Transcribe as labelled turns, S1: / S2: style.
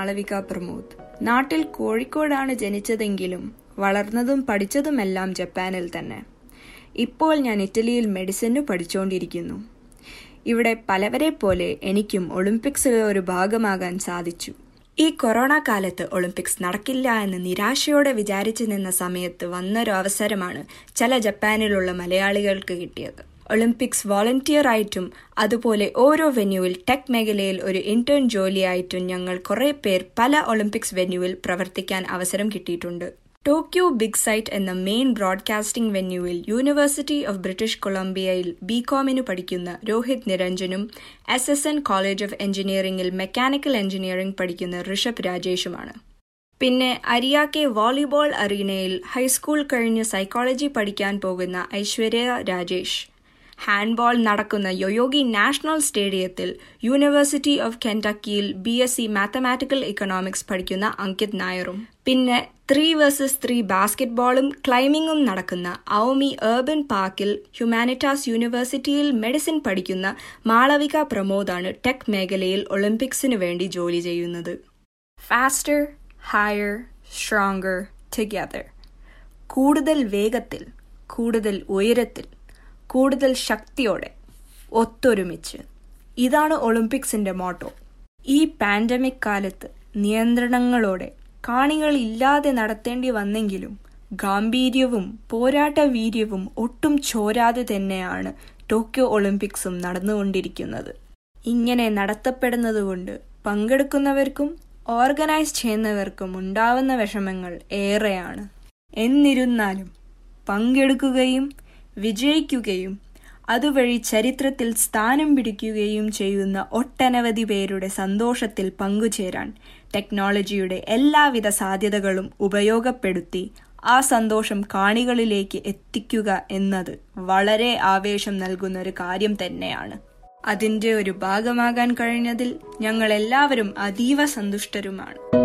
S1: മാളവിക പ്രമോദ് നാട്ടിൽ കോഴിക്കോടാണ് ജനിച്ചതെങ്കിലും വളർന്നതും പഠിച്ചതുമെല്ലാം ജപ്പാനിൽ തന്നെ. ഇപ്പോൾ ഞാൻ ഇറ്റലിയിൽ മെഡിസിന് പഠിച്ചുകൊണ്ടിരിക്കുന്നു ഇവിടെ പലവരെ പോലെ എനിക്കും ഒളിമ്പിക്സിലെ ഒരു ഭാഗമാകാൻ സാധിച്ചു. ഈ കൊറോണ കാലത്ത് ഒളിമ്പിക്സ് നടക്കില്ല എന്ന് നിരാശയോടെ വിചാരിച്ചു നിന്ന സമയത്ത് വന്നൊരു അവസരമാണ് ചില ജപ്പാനിലുള്ള മലയാളികൾക്ക് കിട്ടിയത്. ഒളിമ്പിക്സ് വോളണ്ടിയർ ആയിട്ടും അതുപോലെ ഓരോ വെന്യൂവിൽ ടെക് മേഖലയിൽ ഒരു ഇന്റേൺ ജോലിയായിട്ടും ഞങ്ങൾ കുറെ പേർ പല ഒളിമ്പിക്സ് വെന്യൂവിൽ പ്രവർത്തിക്കാൻ അവസരം കിട്ടിയിട്ടുണ്ട്. ടോക്കിയോ ബിഗ് സൈറ്റ് എന്ന മെയിൻ ബ്രോഡ്കാസ്റ്റിംഗ് വെന്യൂവിൽ യൂണിവേഴ്സിറ്റി ഓഫ് ബ്രിട്ടീഷ് കൊളംബിയയിൽ ബികോമിന് പഠിക്കുന്ന Rohit നിരഞ്ജനും S S N college of എഞ്ചിനീയറിംഗിൽ മെക്കാനിക്കൽ എഞ്ചിനീയറിംഗ് പഠിക്കുന്ന ഋഷഭ് രാജേഷുമാണ്. പിന്നെ അരിയാക്കെ വോളിബോൾ അറീനയിൽ ഹൈസ്കൂൾ കഴിഞ്ഞ് സൈക്കോളജി പഠിക്കാൻ പോകുന്ന ഐശ്വര്യ രാജേഷ്. ഹാൻഡ്ബോൾ നടക്കുന്ന യോയോഗി നാഷണൽ സ്റ്റേഡിയത്തിൽ university of കെന്റക്കിയിൽ B S C mathematical economics പഠിക്കുന്ന അങ്കിത് നായറും പിന്നെ ത്രീ വേഴ്സസ് ത്രീ ബാസ്കറ്റ്ബോളും ക്ലൈംബിങ്ങും നടക്കുന്ന ഔമി ഏർബൻ പാർക്കിൽ ഹ്യൂമാനിറ്റാസ് യൂണിവേഴ്സിറ്റിയിൽ മെഡിസിൻ പഠിക്കുന്ന മാളവിക പ്രമോദാണ് ടെക് മേഖലയിൽ ഒളിമ്പിക്സിനു വേണ്ടി ജോലി ചെയ്യുന്നത്. ഫാസ്റ്റർ ഹയർ സ്ട്രോങ്കർ ടുഗദർ കൂടുതൽ വേഗത്തിൽ കൂടുതൽ ഉയരത്തിൽ കൂടുതൽ ശക്തിയോടെ ഒത്തൊരുമിച്ച്. ഇതാണ് ഒളിമ്പിക്സിന്റെ മോട്ടോ. ഈ പാൻഡമിക് കാലത്ത് നിയന്ത്രണങ്ങളോടെ കാണികൾ ഇല്ലാതെ നടത്തേണ്ടി വന്നെങ്കിലും ഗാംഭീര്യവും പോരാട്ട വീര്യവും ഒട്ടും ചോരാതെ തന്നെയാണ് ടോക്കിയോ ഒളിമ്പിക്സും നടന്നുകൊണ്ടിരിക്കുന്നത്. ഇങ്ങനെ നടത്തപ്പെടുന്നതുകൊണ്ട് പങ്കെടുക്കുന്നവർക്കും ഓർഗനൈസ് ചെയ്യുന്നവർക്കും ഉണ്ടാവുന്ന വിഷമങ്ങൾ ഏറെയാണ്. എന്നിരുന്നാലും പങ്കെടുക്കുകയും വിജയിക്കുകയും അതുവഴി ചരിത്രത്തിൽ സ്ഥാനം പിടിക്കുകയും ചെയ്യുന്ന ഒട്ടനവധി പേരുടെ സന്തോഷത്തിൽ പങ്കുചേരാൻ ടെക്നോളജിയുടെ എല്ലാവിധ സാധ്യതകളും ഉപയോഗപ്പെടുത്തി ആ സന്തോഷം കാണികളിലേക്ക് എത്തിക്കുക എന്നത് വളരെ ആവേശം നൽകുന്ന ഒരു കാര്യം തന്നെയാണ്. അതിന്റെ ഒരു ഭാഗമാകാൻ കഴിഞ്ഞതിൽ ഞങ്ങൾ എല്ലാവരും അതീവ സന്തുഷ്ടരുമാണ്.